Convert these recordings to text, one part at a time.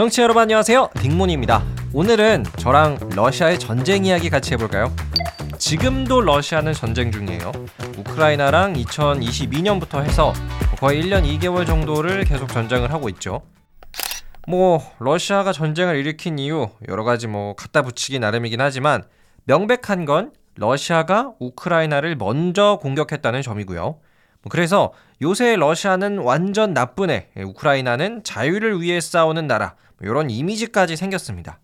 정치 여러분 안녕하세요. 딩몬입니다. 오늘은 저랑 러시아의 전쟁 이야기 같이 해볼까요? 지금도 러시아는 전쟁 중이에요. 우크라이나랑 2022년부터 해서 거의 1년 2개월 정도를 계속 전쟁을 하고 있죠. 뭐 러시아가 전쟁을 일으킨 이유 여러 가지 뭐 갖다 붙이기 나름이긴 하지만 명백한 건 러시아가 우크라이나를 먼저 공격했다는 점이고요. 뭐 그래서 요새 러시아는 완전 나쁜 애, 우크라이나는 자유를 위해 싸우는 나라, 이런 뭐 이미지까지 생겼습니다.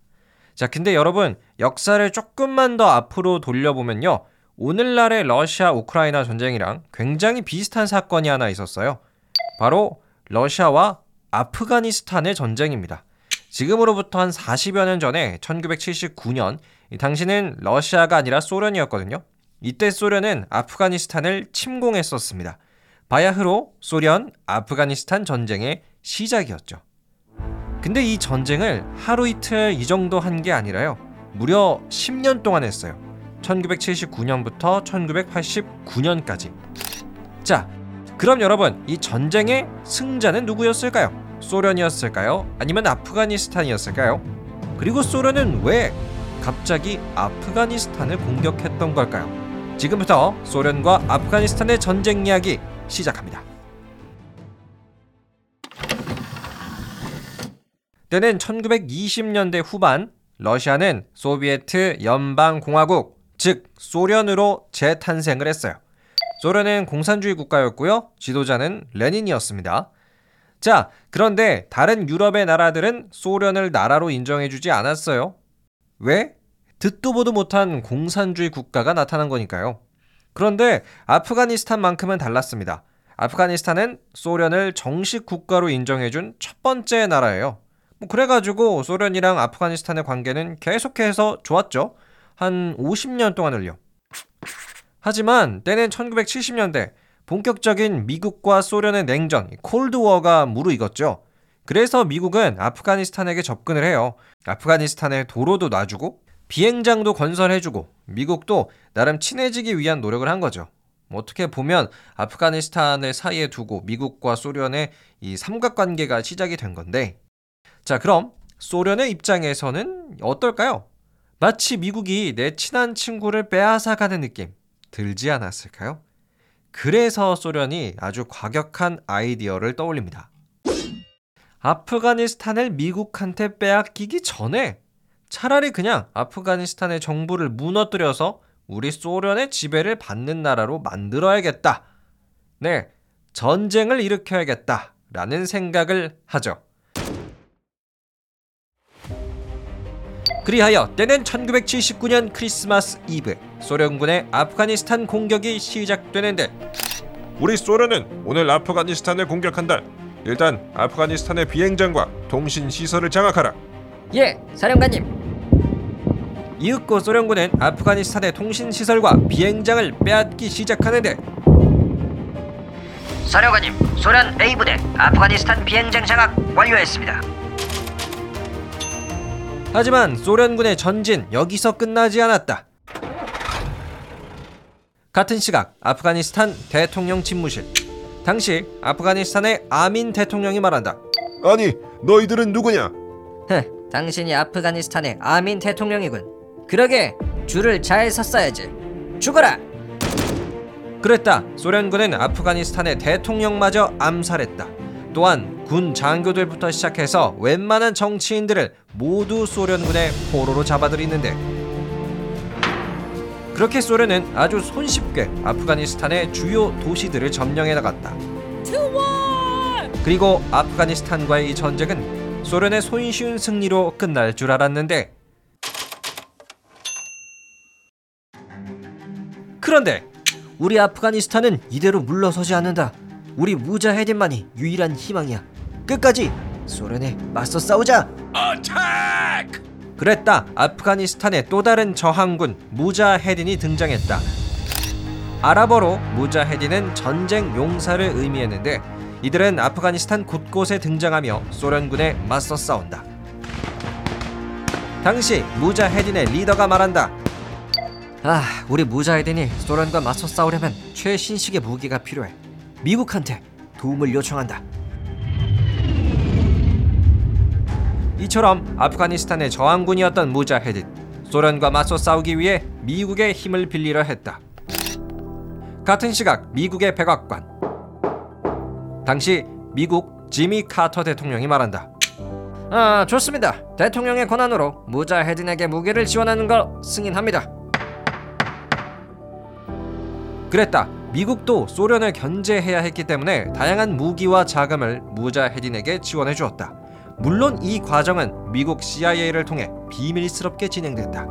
자, 근데 여러분, 역사를 조금만 더 앞으로 돌려보면요. 오늘날의 러시아 우크라이나 전쟁이랑 굉장히 비슷한 사건이 하나 있었어요. 바로 러시아와 아프가니스탄의 전쟁입니다. 지금으로부터 한 40여 년 전에 1979년 당시는 러시아가 아니라 소련이었거든요. 이때 소련은 아프가니스탄을 침공했었습니다. 바야흐로 소련 아프가니스탄 전쟁의 시작이었죠. 근데 이 전쟁을 하루 이틀 이 정도 한 게 아니라요. 무려 10년 동안 했어요. 1979년부터 1989년까지. 자, 그럼 여러분, 이 전쟁의 승자는 누구였을까요? 소련이었을까요? 아니면 아프가니스탄이었을까요? 그리고 소련은 왜 갑자기 아프가니스탄을 공격했던 걸까요? 지금부터 소련과 아프가니스탄의 전쟁 이야기 시작합니다. 때는 1920년대 후반 러시아는 소비에트 연방공화국, 즉 소련으로 재탄생을 했어요. 소련은 공산주의 국가였고요. 지도자는 레닌이었습니다. 자, 그런데 다른 유럽의 나라들은 소련을 나라로 인정해주지 않았어요. 왜? 듣도 보도 못한 공산주의 국가가 나타난 거니까요. 그런데 아프가니스탄만큼은 달랐습니다. 아프가니스탄은 소련을 정식 국가로 인정해준 첫 번째 나라예요. 뭐 그래가지고 소련이랑 아프가니스탄의 관계는 계속해서 좋았죠. 한 50년 동안을요. 하지만 때는 1970년대 본격적인 미국과 소련의 냉전, 콜드워가 무르익었죠. 그래서 미국은 아프가니스탄에게 접근을 해요. 아프가니스탄에 도로도 놔주고 비행장도 건설해주고 미국도 나름 친해지기 위한 노력을 한 거죠. 뭐 어떻게 보면 아프가니스탄을 사이에 두고 미국과 소련의 이 삼각관계가 시작이 된 건데 자 그럼 소련의 입장에서는 어떨까요? 마치 미국이 내 친한 친구를 빼앗아가는 느낌 들지 않았을까요? 그래서 소련이 아주 과격한 아이디어를 떠올립니다. 아프가니스탄을 미국한테 빼앗기기 전에 차라리 그냥 아프가니스탄의 정부를 무너뜨려서 우리 소련의 지배를 받는 나라로 만들어야겠다. 네, 전쟁을 일으켜야겠다. 라는 생각을 하죠. 그리하여 때는 1979년 크리스마스 이브 소련군의 아프가니스탄 공격이 시작되는데 우리 소련은 오늘 아프가니스탄을 공격한다. 일단 아프가니스탄의 비행장과 통신 시설을 장악하라. 예, 사령관님. 이윽고 소련군은 아프가니스탄의 통신 시설과 비행장을 빼앗기 시작하는데 사령관님, 소련 A 부대 아프가니스탄 비행장 장악 완료했습니다. 하지만 소련군의 전진 여기서 끝나지 않았다. 같은 시각 아프가니스탄 대통령 집무실. 당시 아프가니스탄의 아민 대통령이 말한다. 아니, 너희들은 누구냐? 흥, 당신이 아프가니스탄의 아민 대통령이군. 그러게 줄을 잘 섰어야지. 죽어라. 그랬다. 소련군은 아프가니스탄의 대통령마저 암살했다. 또한 군 장교들부터 시작해서 웬만한 정치인들을 모두 소련군의 포로로 잡아들이는데 그렇게 소련은 아주 손쉽게 아프가니스탄의 주요 도시들을 점령해 나갔다. 그리고 아프가니스탄과의 이 전쟁은 소련의 손쉬운 승리로 끝날 줄 알았는데 그런데 우리 아프가니스탄은 이대로 물러서지 않는다. 우리 무자 헤딘만이 유일한 희망이야. 끝까지 소련에 맞서 싸우자. 그랬다. 아프가니스탄의 또 다른 저항군 무자헤딘이 등장했다. 아랍어로 무자헤딘은 전쟁 용사를 의미했는데 이들은 아프가니스탄 곳곳에 등장하며 소련군에 맞서 싸운다. 당시 무자헤딘의 리더가 말한다. 아, 우리 무자헤딘이 소련과 맞서 싸우려면 최신식의 무기가 필요해. 미국한테 도움을 요청한다. 이처럼 아프가니스탄의 저항군이었던 무자헤딘 소련과 맞서 싸우기 위해 미국의 힘을 빌리려 했다. 같은 시각 미국의 백악관 당시 미국 지미 카터 대통령이 말한다. 아 좋습니다. 대통령의 권한으로 무자헤딘에게 무기를 지원하는 걸 승인합니다. 그랬다. 미국도 소련을 견제해야 했기 때문에 다양한 무기와 자금을 무자헤딘에게 지원해 주었다. 물론 이 과정은 미국 CIA를 통해 비밀스럽게 진행됐다.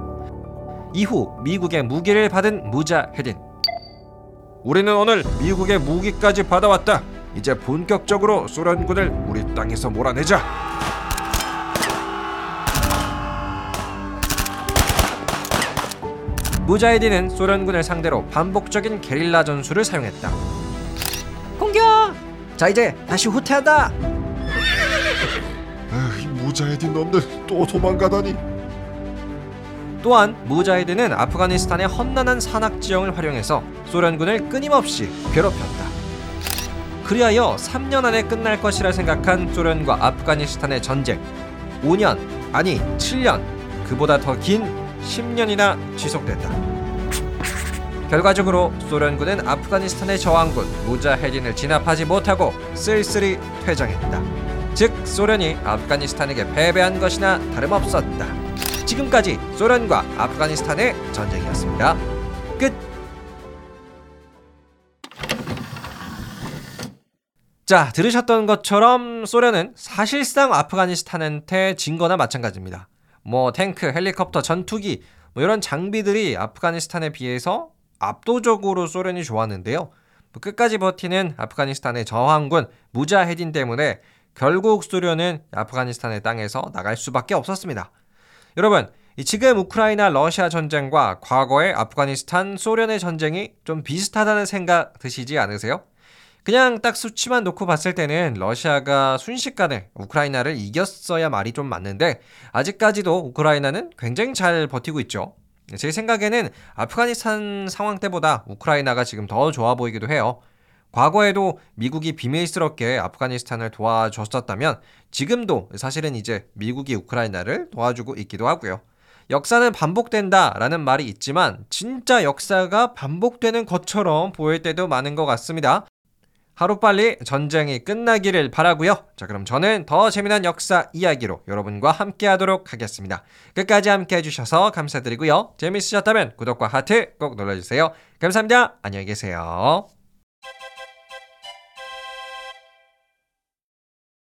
이후 미국의 무기를 받은 무자헤딘. 우리는 오늘 미국의 무기까지 받아왔다. 이제 본격적으로 소련군을 우리 땅에서 몰아내자. 무자헤딘은 소련군을 상대로 반복적인 게릴라 전술을 사용했다. 공격! 자 이제 다시 후퇴한다. 아, 이 무자헤딘 놈들 또 도망가다니. 또한 무자헤드는 아프가니스탄의 험난한 산악 지형을 활용해서 소련군을 끊임없이 괴롭혔다. 그리하여 3년 안에 끝날 것이라 생각한 소련과 아프가니스탄의 전쟁 5년 아니 7년 그보다 더긴 10년이나 지속됐다. 결과적으로 소련군은 아프가니스탄의 저항군 무자헤딘을 진압하지 못하고 쓸쓸히 퇴장했다. 즉 소련이 아프가니스탄에게 패배한 것이나 다름없었다. 지금까지 소련과 아프가니스탄의 전쟁이었습니다. 끝. 자, 들으셨던 것처럼 소련은 사실상 아프가니스탄한테 진 거나 마찬가지입니다. 뭐 탱크, 헬리콥터, 전투기 뭐 이런 장비들이 아프가니스탄에 비해서 압도적으로 소련이 좋았는데요. 뭐 끝까지 버티는 아프가니스탄의 저항군 무자헤딘 때문에 결국 소련은 아프가니스탄의 땅에서 나갈 수밖에 없었습니다. 여러분, 이 지금 우크라이나 러시아 전쟁과 과거의 아프가니스탄 소련의 전쟁이 좀 비슷하다는 생각 드시지 않으세요? 그냥 딱 수치만 놓고 봤을 때는 러시아가 순식간에 우크라이나를 이겼어야 말이 좀 맞는데 아직까지도 우크라이나는 굉장히 잘 버티고 있죠. 제 생각에는 아프가니스탄 상황 때보다 우크라이나가 지금 더 좋아 보이기도 해요. 과거에도 미국이 비밀스럽게 아프가니스탄을 도와줬었다면 지금도 사실은 이제 미국이 우크라이나를 도와주고 있기도 하고요. 역사는 반복된다라는 말이 있지만 진짜 역사가 반복되는 것처럼 보일 때도 많은 것 같습니다. 하루빨리 전쟁이 끝나기를 바라고요. 자, 그럼 저는 더 재미난 역사 이야기로 여러분과 함께 하도록 하겠습니다. 끝까지 함께 해주셔서 감사드리고요. 재밌으셨다면 구독과 하트 꼭 눌러주세요. 감사합니다. 안녕히 계세요.